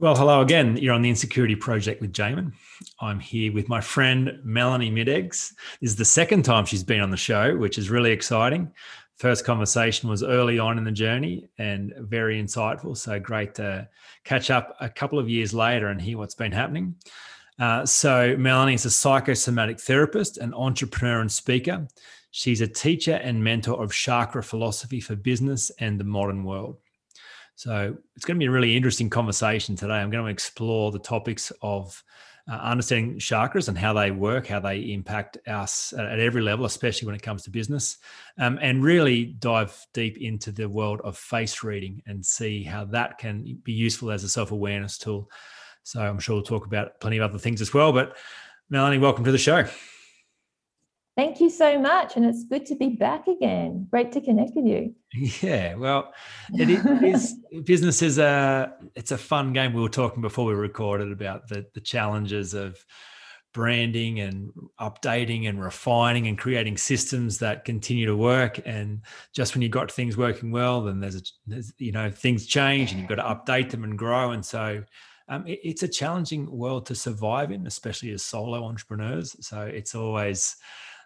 Well, hello again. You're on the Insecurity Project with Jamin. I'm here with my friend Melanie Midegs. This is the second time she's been on the show, which is really exciting. First conversation was early on in the journey and very insightful. So great to catch up a couple of years later and hear what's been happening. Uh, so, Melanie is a psychosomatic therapist, an entrepreneur, and speaker. She's a teacher and mentor of chakra philosophy for business and the modern world. So it's going to be a really interesting conversation today. I'm going to explore the topics of uh, understanding chakras and how they work, how they impact us at, every level, especially when it comes to business, um, and really dive deep into the world of face reading and see how that can be useful as a self awareness tool. So I'm sure we'll talk about plenty of other things as well. But Melanie, welcome to the show. Thank you so much. And it's good to be back again. Great to connect with you. Yeah, well, it is business is a it's a fun game. We were talking before we recorded about the the challenges of branding and updating and refining and creating systems that continue to work. And just when you've got things working well, then there's, a, there's you know things change and you've got to update them and grow. And so um, it, it's a challenging world to survive in, especially as solo entrepreneurs. So it's always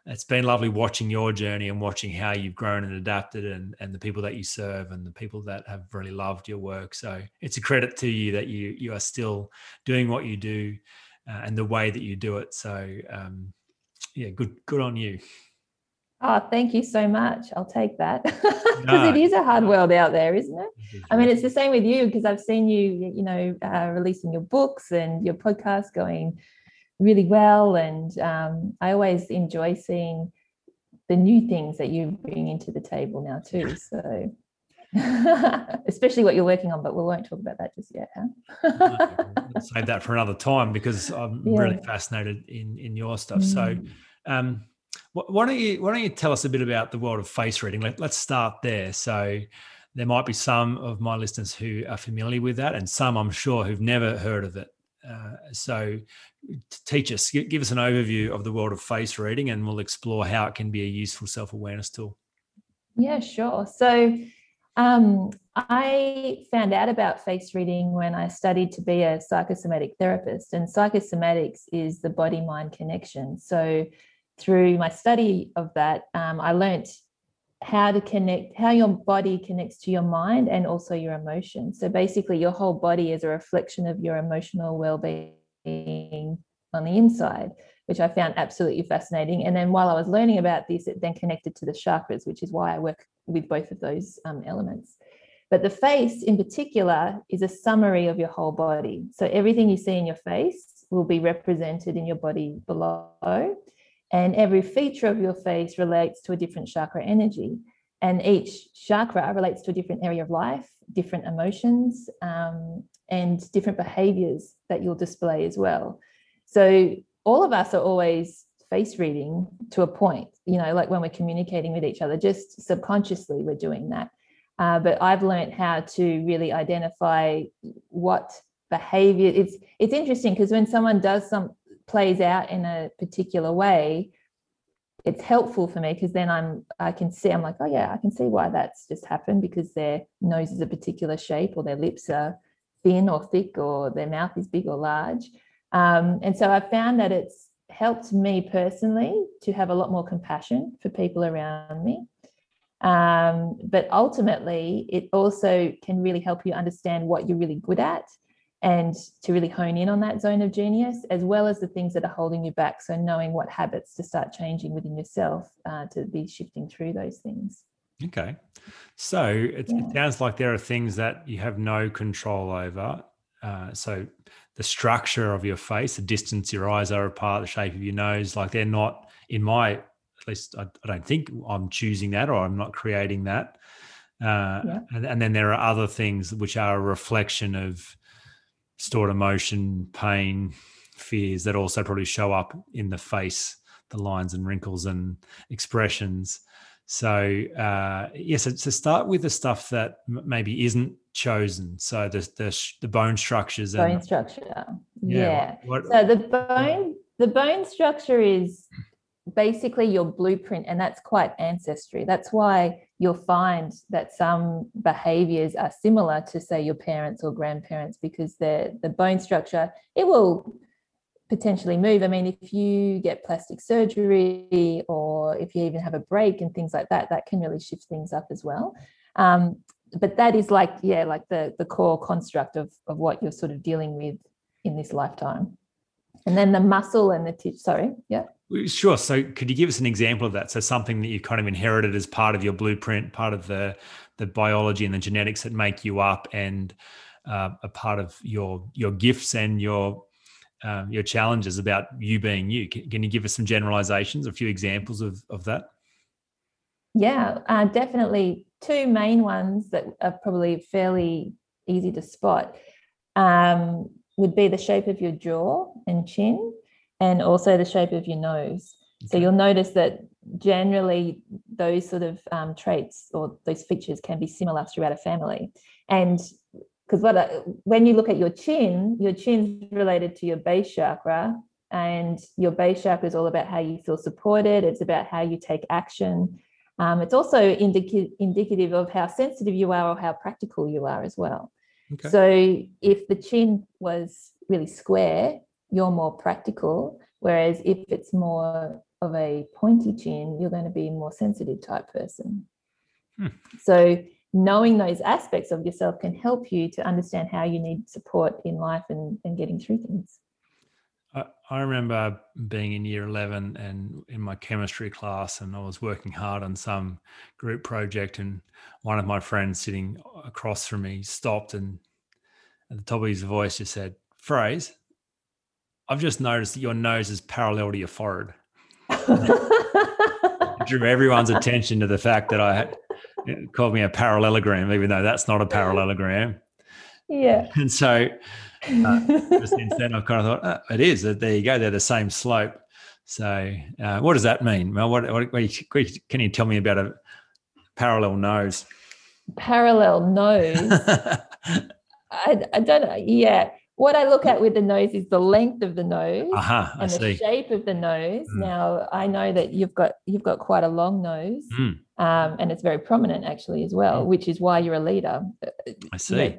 it's been lovely watching your journey and watching how you've grown and adapted and, and the people that you serve and the people that have really loved your work. So it's a credit to you that you you are still doing what you do uh, and the way that you do it. So um, yeah, good good on you. Oh, thank you so much. I'll take that because no. it is a hard world out there, isn't it? I mean, it's the same with you because I've seen you, you know, uh, releasing your books and your podcast going really well. And um, I always enjoy seeing the new things that you bring into the table now too. So especially what you're working on, but we won't talk about that just yet. Huh? save that for another time because I'm yeah. really fascinated in in your stuff. Mm. So, um, why don't you why don't you tell us a bit about the world of face reading? Let, let's start there. So, there might be some of my listeners who are familiar with that, and some I'm sure who've never heard of it. Uh, so, teach us, give us an overview of the world of face reading, and we'll explore how it can be a useful self awareness tool. Yeah, sure. So, um, I found out about face reading when I studied to be a psychosomatic therapist, and psychosomatics is the body mind connection. So, through my study of that, um, I learned how to connect how your body connects to your mind and also your emotions. So basically your whole body is a reflection of your emotional well-being on the inside which i found absolutely fascinating. And then while i was learning about this it then connected to the chakras which is why i work with both of those um, elements. But the face in particular is a summary of your whole body. So everything you see in your face will be represented in your body below and every feature of your face relates to a different chakra energy. And each chakra relates to a different area of life, different emotions, um, and different behaviors that you'll display as well. So, all of us are always face reading to a point, you know, like when we're communicating with each other, just subconsciously we're doing that. Uh, but I've learned how to really identify what behavior it's it's interesting because when someone does some plays out in a particular way it's helpful for me because then i'm i can see i'm like oh yeah i can see why that's just happened because their nose is a particular shape or their lips are thin or thick or their mouth is big or large. Um, and so i found that it's helped me personally to have a lot more compassion for people around me. Um, but ultimately it also can really help you understand what you're really good at and to really hone in on that zone of genius, as well as the things that are holding you back. So, knowing what habits to start changing within yourself uh, to be shifting through those things. Okay. So, it, yeah. it, sounds like there are things that you have no control over. Uh, so, the structure of your face, the distance your eyes are apart, the shape of your nose, like they're not, in my, at least I, I don't think I'm choosing that or I'm not creating that. Uh, yeah. and, and then there are other things which are a reflection of stored emotion, pain, fears that also probably show up in the face, the lines and wrinkles and expressions. So uh, yes, yeah, so, so start with the stuff that m- maybe isn't chosen. So the the, the bone structures. Bone and, structure. Yeah. yeah. What, what, so the bone the bone structure is basically your blueprint, and that's quite ancestry. That's why you'll find that some behaviors are similar to, say, your parents or grandparents, because the the bone structure it will potentially move. I mean, if you get plastic surgery or if you even have a break and things like that, that can really shift things up as well. Um, but that is like, yeah, like the the core construct of of what you're sort of dealing with in this lifetime. And then the muscle and the tissue. Sorry, yeah. Sure. So, could you give us an example of that? So, something that you've kind of inherited as part of your blueprint, part of the the biology and the genetics that make you up, and uh, a part of your your gifts and your um, your challenges about you being you. Can, can, you give us some generalizations, a few examples of of that? Yeah, uh, definitely. Two main ones that are probably fairly easy to spot um, would be the shape of your jaw and chin and also the shape of your nose. Okay. So you'll notice that generally those sort of um, traits or those features can be similar throughout a family. And because what I, when you look at your chin, your chin's related to your base chakra, and your base chakra is all about how you feel supported. It's about how you take action. Um, it's also indica- indicative of how sensitive you are or how practical you are as well. Okay. So if the chin was really square, you're more practical. Whereas if it's more of a pointy chin, you're going to be a more sensitive type person. Hmm. So knowing those aspects of yourself can help you to understand how you need support in life and, and getting through things. I, I remember being in year 11 and in my chemistry class, and I was working hard on some group project. And one of my friends sitting across from me stopped and at the top of his voice just said, Phrase, I've just noticed that your nose is parallel to your forehead. drew everyone's attention to the fact that I had, called me a parallelogram, even though that's not a parallelogram. Yeah. And so uh, since then, I've kind of thought, oh, it is. There you go. They're the same slope. So, uh, what does that mean? Well, what, what, what, can you tell me about a parallel nose? Parallel nose. I, I don't know. Yeah what I look at with the nose is the length of the nose uh-huh, and the shape of the nose. Mm. Now I know that you've got you've got quite a long nose, mm. um, and it's very prominent actually as well, mm. which is why you're a leader. I see. You know,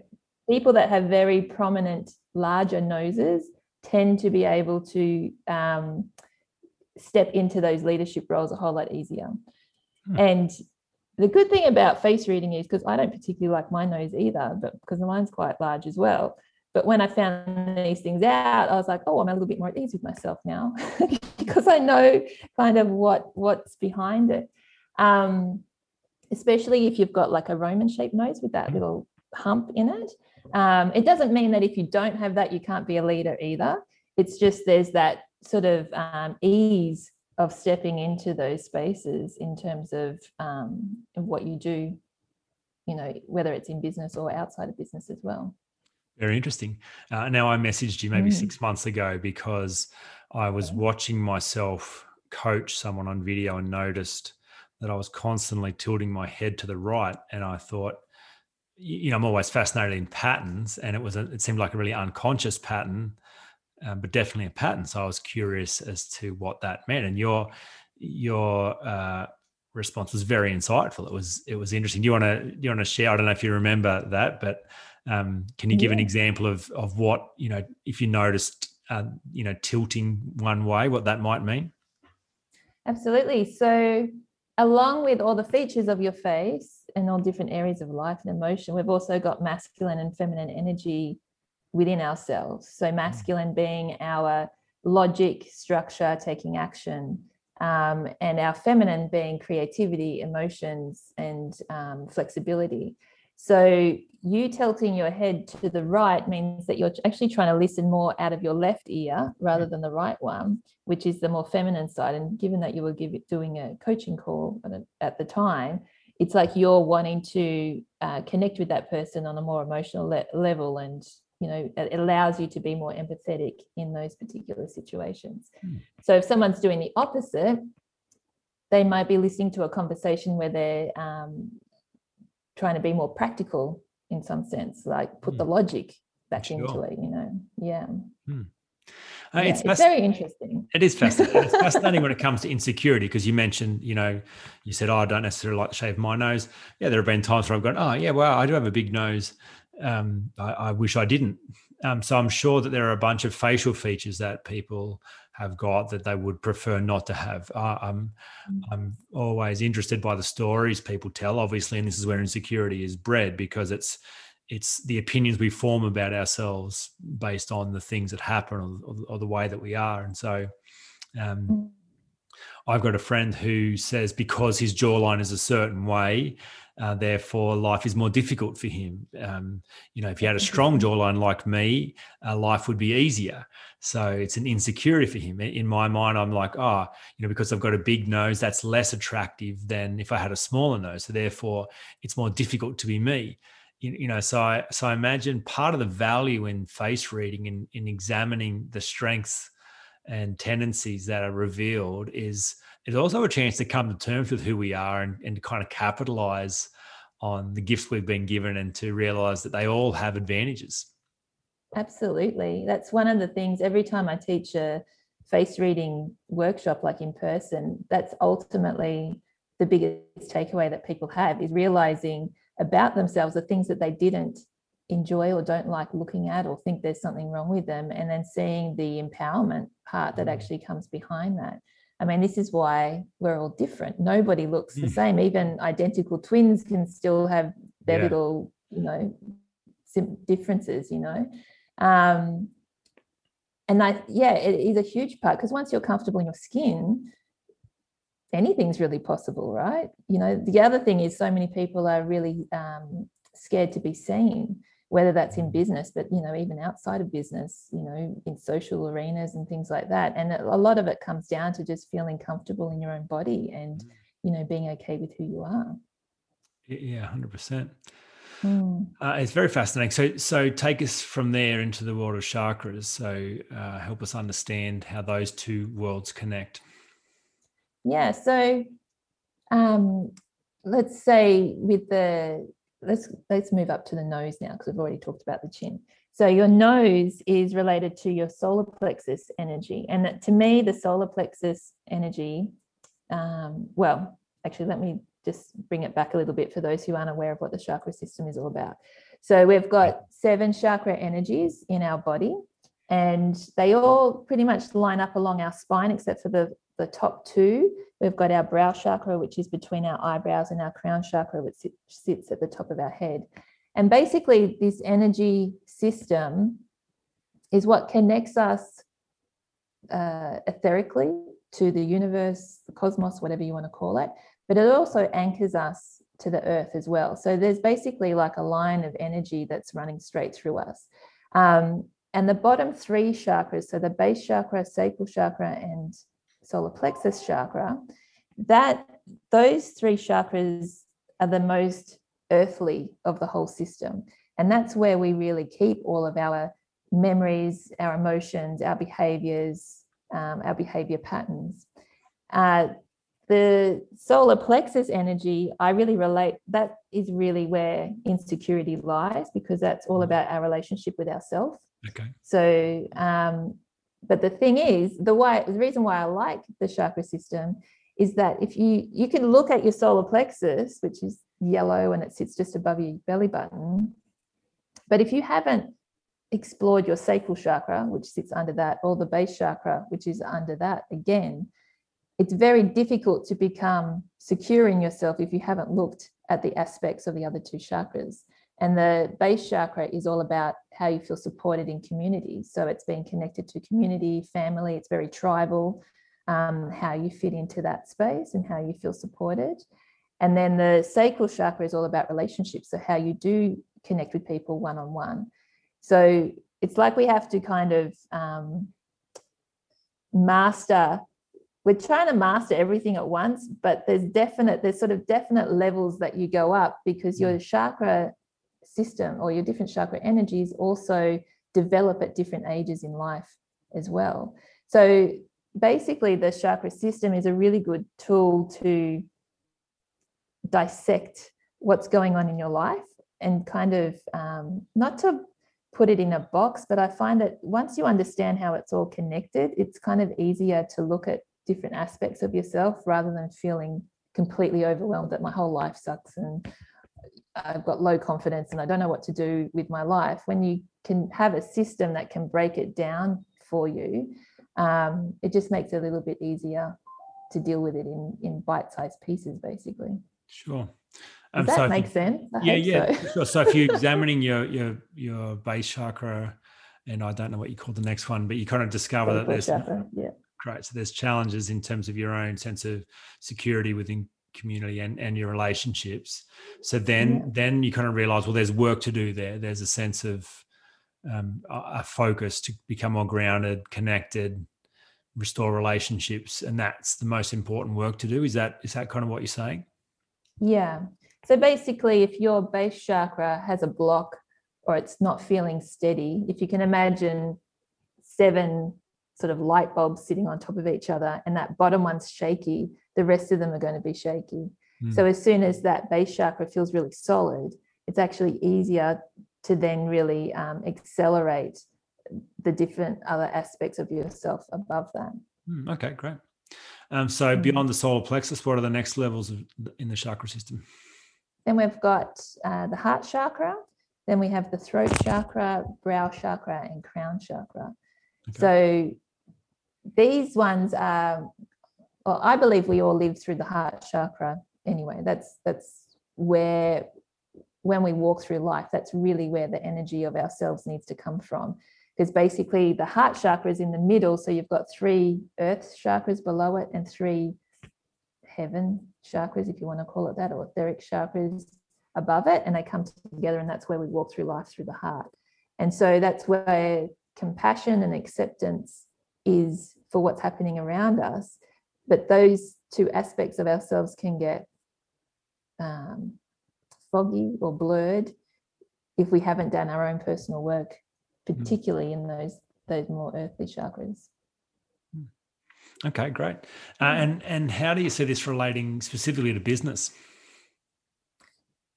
people that have very prominent, larger noses tend to be able to um, step into those leadership roles a whole lot easier. Hmm. And the good thing about face reading is because I don't particularly like my nose either, but because mine's quite large as well. But when I found these things out, I was like, oh, I'm a little bit more at ease with myself now because I know kind of what what's behind it. Um, especially if you've got like a Roman shaped nose with that little hump in it. Um, it doesn't mean that if you don't have that, you can't be a leader either. It's just there's that sort of um, ease of stepping into those spaces in terms of um, what you do, you know, whether it's in business or outside of business as well. Very interesting. Uh, now, I messaged you maybe mm. six months ago because I was watching myself coach someone on video and noticed that I was constantly tilting my head to the right. And I thought, you know, I'm always fascinated in patterns, and it was a, it seemed like a really unconscious pattern, um, but definitely a pattern. So I was curious as to what that meant. And your your uh, response was very insightful. It was it was interesting. Do you want to do you want to share? I don't know if you remember that, but um, can you give yeah. an example of of what you know if you noticed uh, you know tilting one way, what that might mean? Absolutely. So, along with all the features of your face and all different areas of life and emotion, we've also got masculine and feminine energy within ourselves. So, mm. masculine being our logic, structure, taking action, um, and our feminine being creativity, emotions, and um, flexibility. So you tilting your head to the right means that you're actually trying to listen more out of your left ear rather than the right one, which is the more feminine side. And given that you were doing a coaching call at the time, it's like you're wanting to uh, connect with that person on a more emotional le- level and you know it allows you to be more empathetic in those particular situations Hmm. so if someone's doing the opposite they might be listening to a conversation where they're um, trying to be more practical in some sense like put Hmm. the logic back Sure. into it you know yeah, Uh, Yeah, it's it's, very interesting It is fascinating. It's fascinating when it comes to insecurity because you mentioned, you know, you said, oh, I don't necessarily like to shave my nose. Yeah, there have been times where I've gone, oh, yeah, well, I do have a big nose. Um, I, I wish I didn't. Um, so I'm sure that there are a bunch of facial features that people have got that they would prefer not to have. Uh, I'm, Mm. I'm always interested by the stories people tell, obviously, and this is where insecurity is bred because it's it's the opinions we form about ourselves based on the things that happen or, or the way that we are. And so, um, Mm. I've got a friend who says because his jawline is a certain way, uh, therefore life is more difficult for him. Um, you know, if he had a strong jawline like me, uh, life would be easier. So it's an insecurity for him. In my mind, I'm like, oh, you know, because I've got a big nose, that's less attractive than if I had a smaller nose. So therefore, it's more difficult to be me. You, you know, so I so I imagine part of the value in face reading and in, in examining the strengths and tendencies that are revealed is is also a chance to come to terms with who we are and, and kind of capitalize on the gifts we've been given and to realize that they all have advantages. Absolutely. That's one of the things every time I teach a face reading workshop, like in person, that's ultimately the biggest takeaway that people have is realizing about themselves the things that they didn't enjoy or don't like looking at or think there's something wrong with them, and then seeing the empowerment part that Mm. actually comes behind that. I mean, this is why we're all different. Nobody looks the Mm. same. Even identical twins can still have their Yeah. little, you know, differences, you know um, and I, yeah, it is a huge part because once you're comfortable in your skin, anything's really possible, right? You know, the other thing is so many people are really um, scared to be seen, whether that's in business, but you know, even outside of business, you know, in social arenas and things like that. And a lot of it comes down to just feeling comfortable in your own body and you know being okay with who you are. Yeah, hundred percent. Mm. Uh, it's very fascinating. So, so take us from there into the world of chakras. So, uh, help us understand how those two worlds connect. Yeah. So um, let's say with the let's let's move up to the nose now because we've already talked about the chin. So your nose is related to your solar plexus energy, and that, to me, the solar plexus energy. Um, well, actually, let me just bring it back a little bit for those who aren't aware of what the chakra system is all about. So we've got seven chakra energies in our body, and they all pretty much line up along our spine, except for the the top two. We've got our brow chakra, which is between our eyebrows, and our crown chakra, which sits at the top of our head. And basically, this energy system is what connects us uh, etherically to the universe, the cosmos, whatever you want to call it. But it also anchors us to the earth as well. So there's basically like a line of energy that's running straight through us. Um, and the bottom three chakras, so the base chakra, sacral chakra, and solar plexus chakra, that those three chakras are the most earthly of the whole system. And that's where we really keep all of our memories, our emotions, our behaviors, um, our behavior patterns. Uh, the solar plexus energy, I really relate, that is really where insecurity lies because that's all about our relationship with ourselves. Okay. So, um, but the thing is, the why the reason why I like the chakra system is that if you you can look at your solar plexus, which is yellow and it sits just above your belly button, but if you haven't explored your sacral chakra, which sits under that, or the base chakra, which is under that again, it's very difficult to become secure in yourself if you haven't looked at the aspects of the other two chakras. And the base chakra is all about how you feel supported in community. So it's being connected to community, family, it's very tribal, um, how you fit into that space and how you feel supported. And then the sacral chakra is all about relationships. So how you do connect with people one on one. So it's like we have to kind of um, master we're trying to master everything at once but there's definite there's sort of definite levels that you go up because your chakra system or your different chakra energies also develop at different ages in life as well. So basically, the chakra system is a really good tool to dissect what's going on in your life and kind of um, not to put it in a box, but I find that once you understand how it's all connected, it's kind of easier to look at different aspects of yourself rather than feeling completely overwhelmed that my whole life sucks and I've got low confidence and I don't know what to do with my life. When you can have a system that can break it down for you, um, it just makes it a little bit easier to deal with it in in bite-sized pieces, basically. Sure. Um, Does that so make you, sense? I yeah, yeah. So. Sure. so if you're examining your your your base chakra, and I don't know what you call the next one, but you kind of discover that there's chakra. yeah. Great. So there's challenges in terms of your own sense of security within community and, and your relationships. So then yeah. then you kind of realize, well, there's work to do there. There's a sense of um, a focus to become more grounded, connected, restore relationships, and that's the most important work to do. Is that is that kind of what you're saying? Yeah. So basically, if your base chakra has a block or it's not feeling steady, if you can imagine seven sort of light bulbs sitting on top of each other and that bottom one's shaky, the rest of them are going to be shaky. Mm. So as soon as that base chakra feels really solid, it's actually easier to then really um, accelerate the different other aspects of yourself above that. Mm, okay, great. Um, so mm. beyond the solar plexus, what are the next levels of, in the chakra system? Then we've got uh, the heart chakra. Then we have the throat chakra, brow chakra, and crown chakra. Okay. So these ones are, well, I believe we all live through the heart chakra anyway. That's that's where when we walk through life, that's really where the energy of ourselves needs to come from. Because basically the heart chakra is in the middle. So you've got three earth chakras below it and three heaven chakras, if you want to call it that, or etheric chakras above it. And they come together, and that's where we walk through life through the heart. And so that's where compassion and acceptance is for what's happening around us. But those two aspects of ourselves can get um, foggy or blurred if we haven't done our own personal work, hmm. particularly mm. in those those more earthly chakras. Hmm. Okay, great. Uh, and and how do you see this relating specifically to business?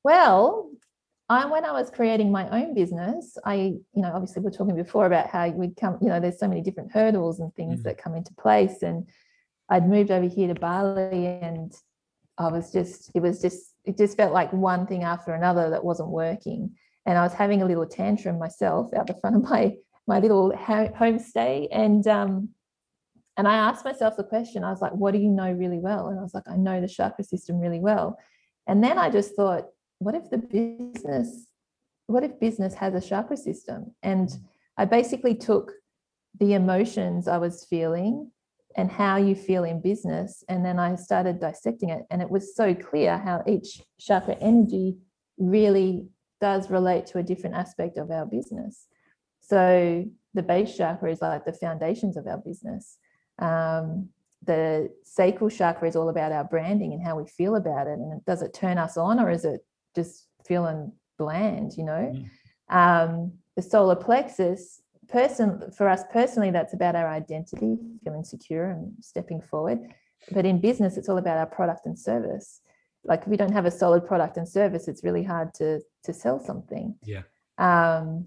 Well, I when I was creating my own business, I, you know, obviously we are talking before about how we'd come, you know, there's so many different hurdles and things mm. that come into place. And I'd moved over here to Bali and I was just, it was just, it just felt like one thing after another that wasn't working. And I was having a little tantrum myself out the front of my my little homestay. And um, and I asked myself the question, I was like, what do you know really well? And I was like, I know the chakra system really well. And then I just thought, what if the business, what if business has a chakra system? And I basically took the emotions I was feeling and how you feel in business. And then I started dissecting it. And it was so clear how each chakra energy really does relate to a different aspect of our business. So the base chakra is like the foundations of our business. Um, the sacral chakra is all about our branding and how we feel about it. And does it turn us on or is it just feeling bland, you know. Mm. Um, the solar plexus, person for us personally, that's about our identity, feeling secure and stepping forward. But in business, it's all about our product and service. Like if we don't have a solid product and service, it's really hard to to sell something. Yeah. Um,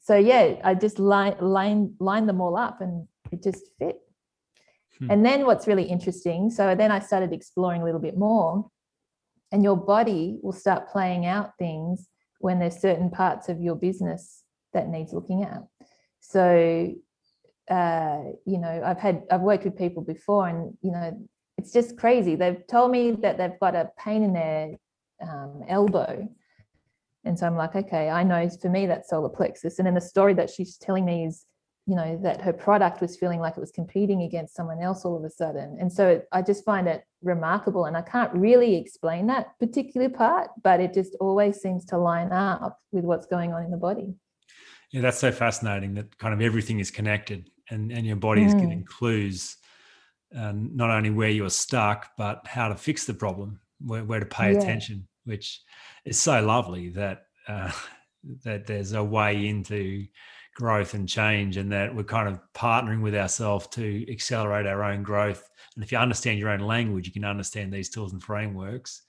so yeah, I just line line line them all up, and it just fit. Hmm. And then what's really interesting, so then I started exploring a little bit more and your body will start playing out things when there's certain parts of your business that needs looking at. So uh, you know i've had i've worked with people before and you know it's just crazy. They've told me that they've got a pain in their um, elbow. And so i'm like okay i know for me that's solar plexus. And then the story that she's telling me is you know that her product was feeling like it was competing against someone else all of a sudden. And so i just find it remarkable and i can't really explain that particular part but it just always seems to line up with what's going on in the body yeah that's so fascinating that kind of everything is connected and and your body is mm. getting clues uh, not only where you're stuck but how to fix the problem where, where to pay yeah. attention which is so lovely that uh, that there's a way into growth and change and that we're kind of partnering with ourselves to accelerate our own growth and if you understand your own language you can understand these tools and frameworks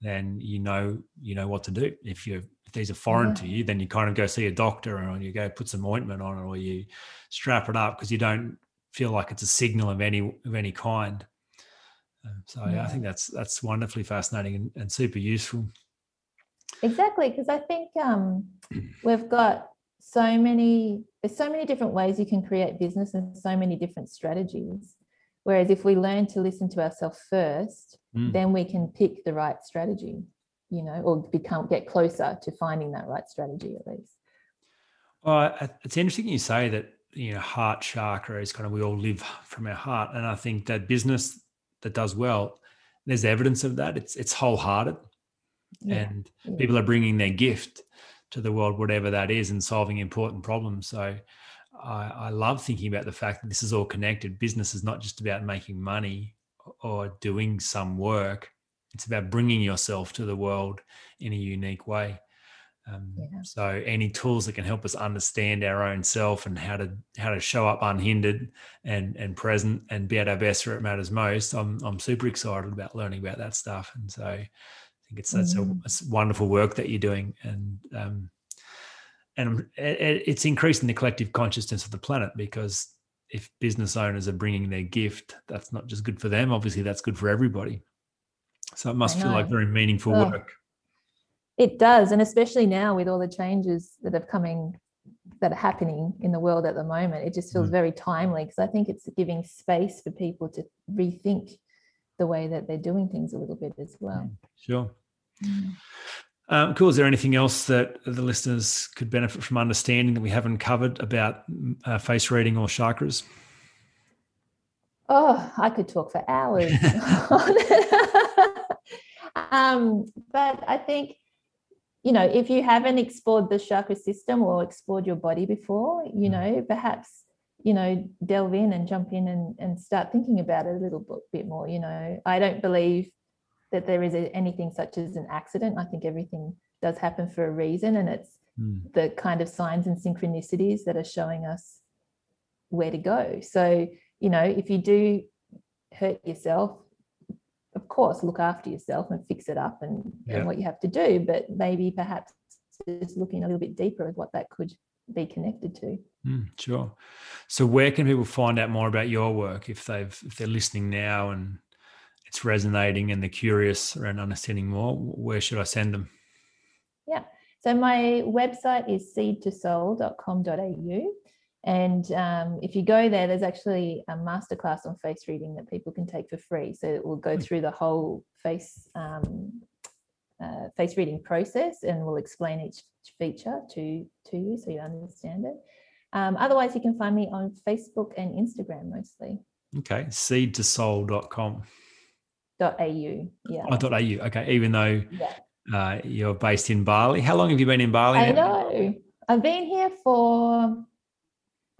then you know you know what to do if you if these are foreign yeah. to you then you kind of go see a doctor or you go put some ointment on it or you strap it up because you don't feel like it's a signal of any of any kind um, so yeah. i think that's that's wonderfully fascinating and, and super useful exactly because i think um, we've got so many there's so many different ways you can create business and so many different strategies whereas if we learn to listen to ourselves first mm. then we can pick the right strategy you know or become get closer to finding that right strategy at least well it's interesting you say that you know heart chakra is kind of we all live from our heart and i think that business that does well there's evidence of that it's it's wholehearted yeah. and yeah. people are bringing their gift to the world, whatever that is, and solving important problems. So I, I love thinking about the fact that this is all connected. Business is not just about making money or doing some work. It's about bringing yourself to the world in a unique way. Um, yeah. So any tools that can help us understand our own self and how to how to show up unhindered and and present and be at our best where it matters most. I'm I'm super excited about learning about that stuff. And so I think it's that's mm. a, it's wonderful work that you're doing, and um, and it, it's increasing the collective consciousness of the planet because if business owners are bringing their gift, that's not just good for them. Obviously, that's good for everybody. So it must feel like very meaningful oh, work. It does, and especially now with all the changes that are coming that are happening in the world at the moment, it just feels mm. very timely because I think it's giving space for people to rethink the way that they're doing things a little bit as well. Sure. Mm. Um, cool. Is there anything else that the listeners could benefit from understanding that we haven't covered about uh, face reading or chakras? Oh, I could talk for hours. um, but I think, you know, if you haven't explored the chakra system or explored your body before, you mm. know, perhaps you know delve in and jump in and, and start thinking about it a little bit more you know i don't believe that there is anything such as an accident i think everything does happen for a reason and it's mm. the kind of signs and synchronicities that are showing us where to go so you know if you do hurt yourself of course look after yourself and fix it up and, yeah. and what you have to do but maybe perhaps just looking a little bit deeper at what that could be connected to. Mm, sure. So where can people find out more about your work if they've if they're listening now and it's resonating and they're curious around understanding more? Where should I send them? Yeah. So my website is seedtosoul.com.au. And um, if you go there, there's actually a masterclass on face reading that people can take for free. So it will go hmm. through the whole face um, uh, face reading process and we'll explain each feature to, to you so you understand it. Um, otherwise, you can find me on Facebook and Instagram mostly. Okay, seedtosoul.com. Dot .au, yeah. Oh, .au, okay, even though yeah. uh, you're based in Bali. How long have you been in Bali? I now? know. I've been here for,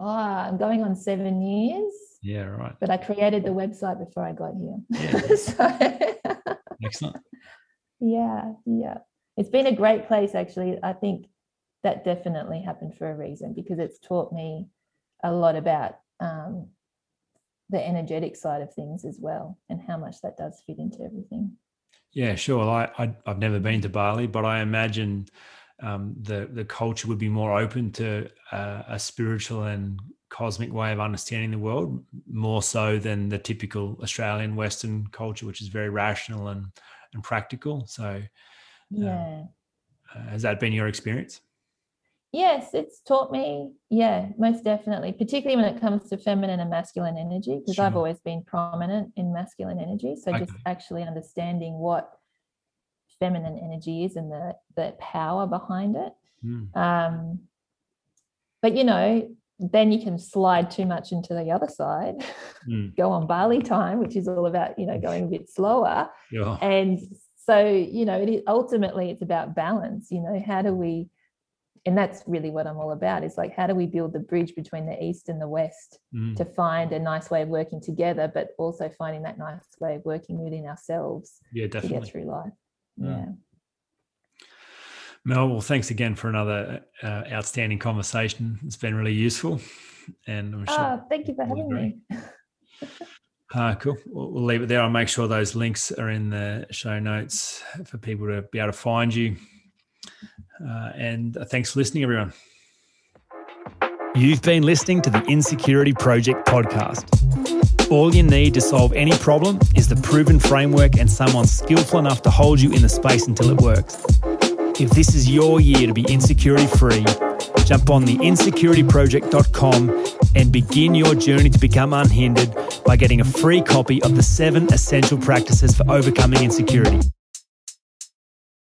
oh, I'm going on seven years. Yeah, right. But I created the website before I got here. Yeah. so, Excellent. Yeah, yeah. It's been a great place, actually. I think that definitely happened for a reason because it's taught me a lot about um, the energetic side of things as well and how much that does fit into everything. Yeah, sure. I, I have never been to Bali, but I imagine um, the the culture would be more open to uh, a spiritual and cosmic way of understanding the world, more so than the typical Australian Western culture, which is very rational and and practical. So, uh, yeah, uh, has that been your experience? Yes, it's taught me. Yeah, most definitely, particularly when it comes to feminine and masculine energy, because sure. I've always been prominent in masculine energy. So, okay. just actually understanding what feminine energy is and the the power behind it. Mm. Um, but you know, then you can slide too much into the other side, mm. go on Bali time, which is all about, you know, going a bit slower. Yeah. And so, you know, it ultimately it's about balance, you know, how do we, and that's really what I'm all about is like, how do we build the bridge between the East and the West mm. to find a nice way of working together, but also finding that nice way of working within ourselves yeah, definitely. to get through life. Yeah. yeah. Mel, well, thanks again for another uh, outstanding conversation. It's been really useful. And I'm sure oh, thank you for having me. Uh, cool. We'll, we'll, leave it there. I'll make sure those links are in the show notes for people to be able to find you. Uh, and thanks for listening, everyone. You've been listening to the Insecurity Project podcast. All you need to solve any problem is the proven framework and someone skillful enough to hold you in the space until it works. If this is your year to be insecurity free, jump on the insecurityproject.com and begin your journey to become unhindered by getting a free copy of the seven essential practices for overcoming insecurity.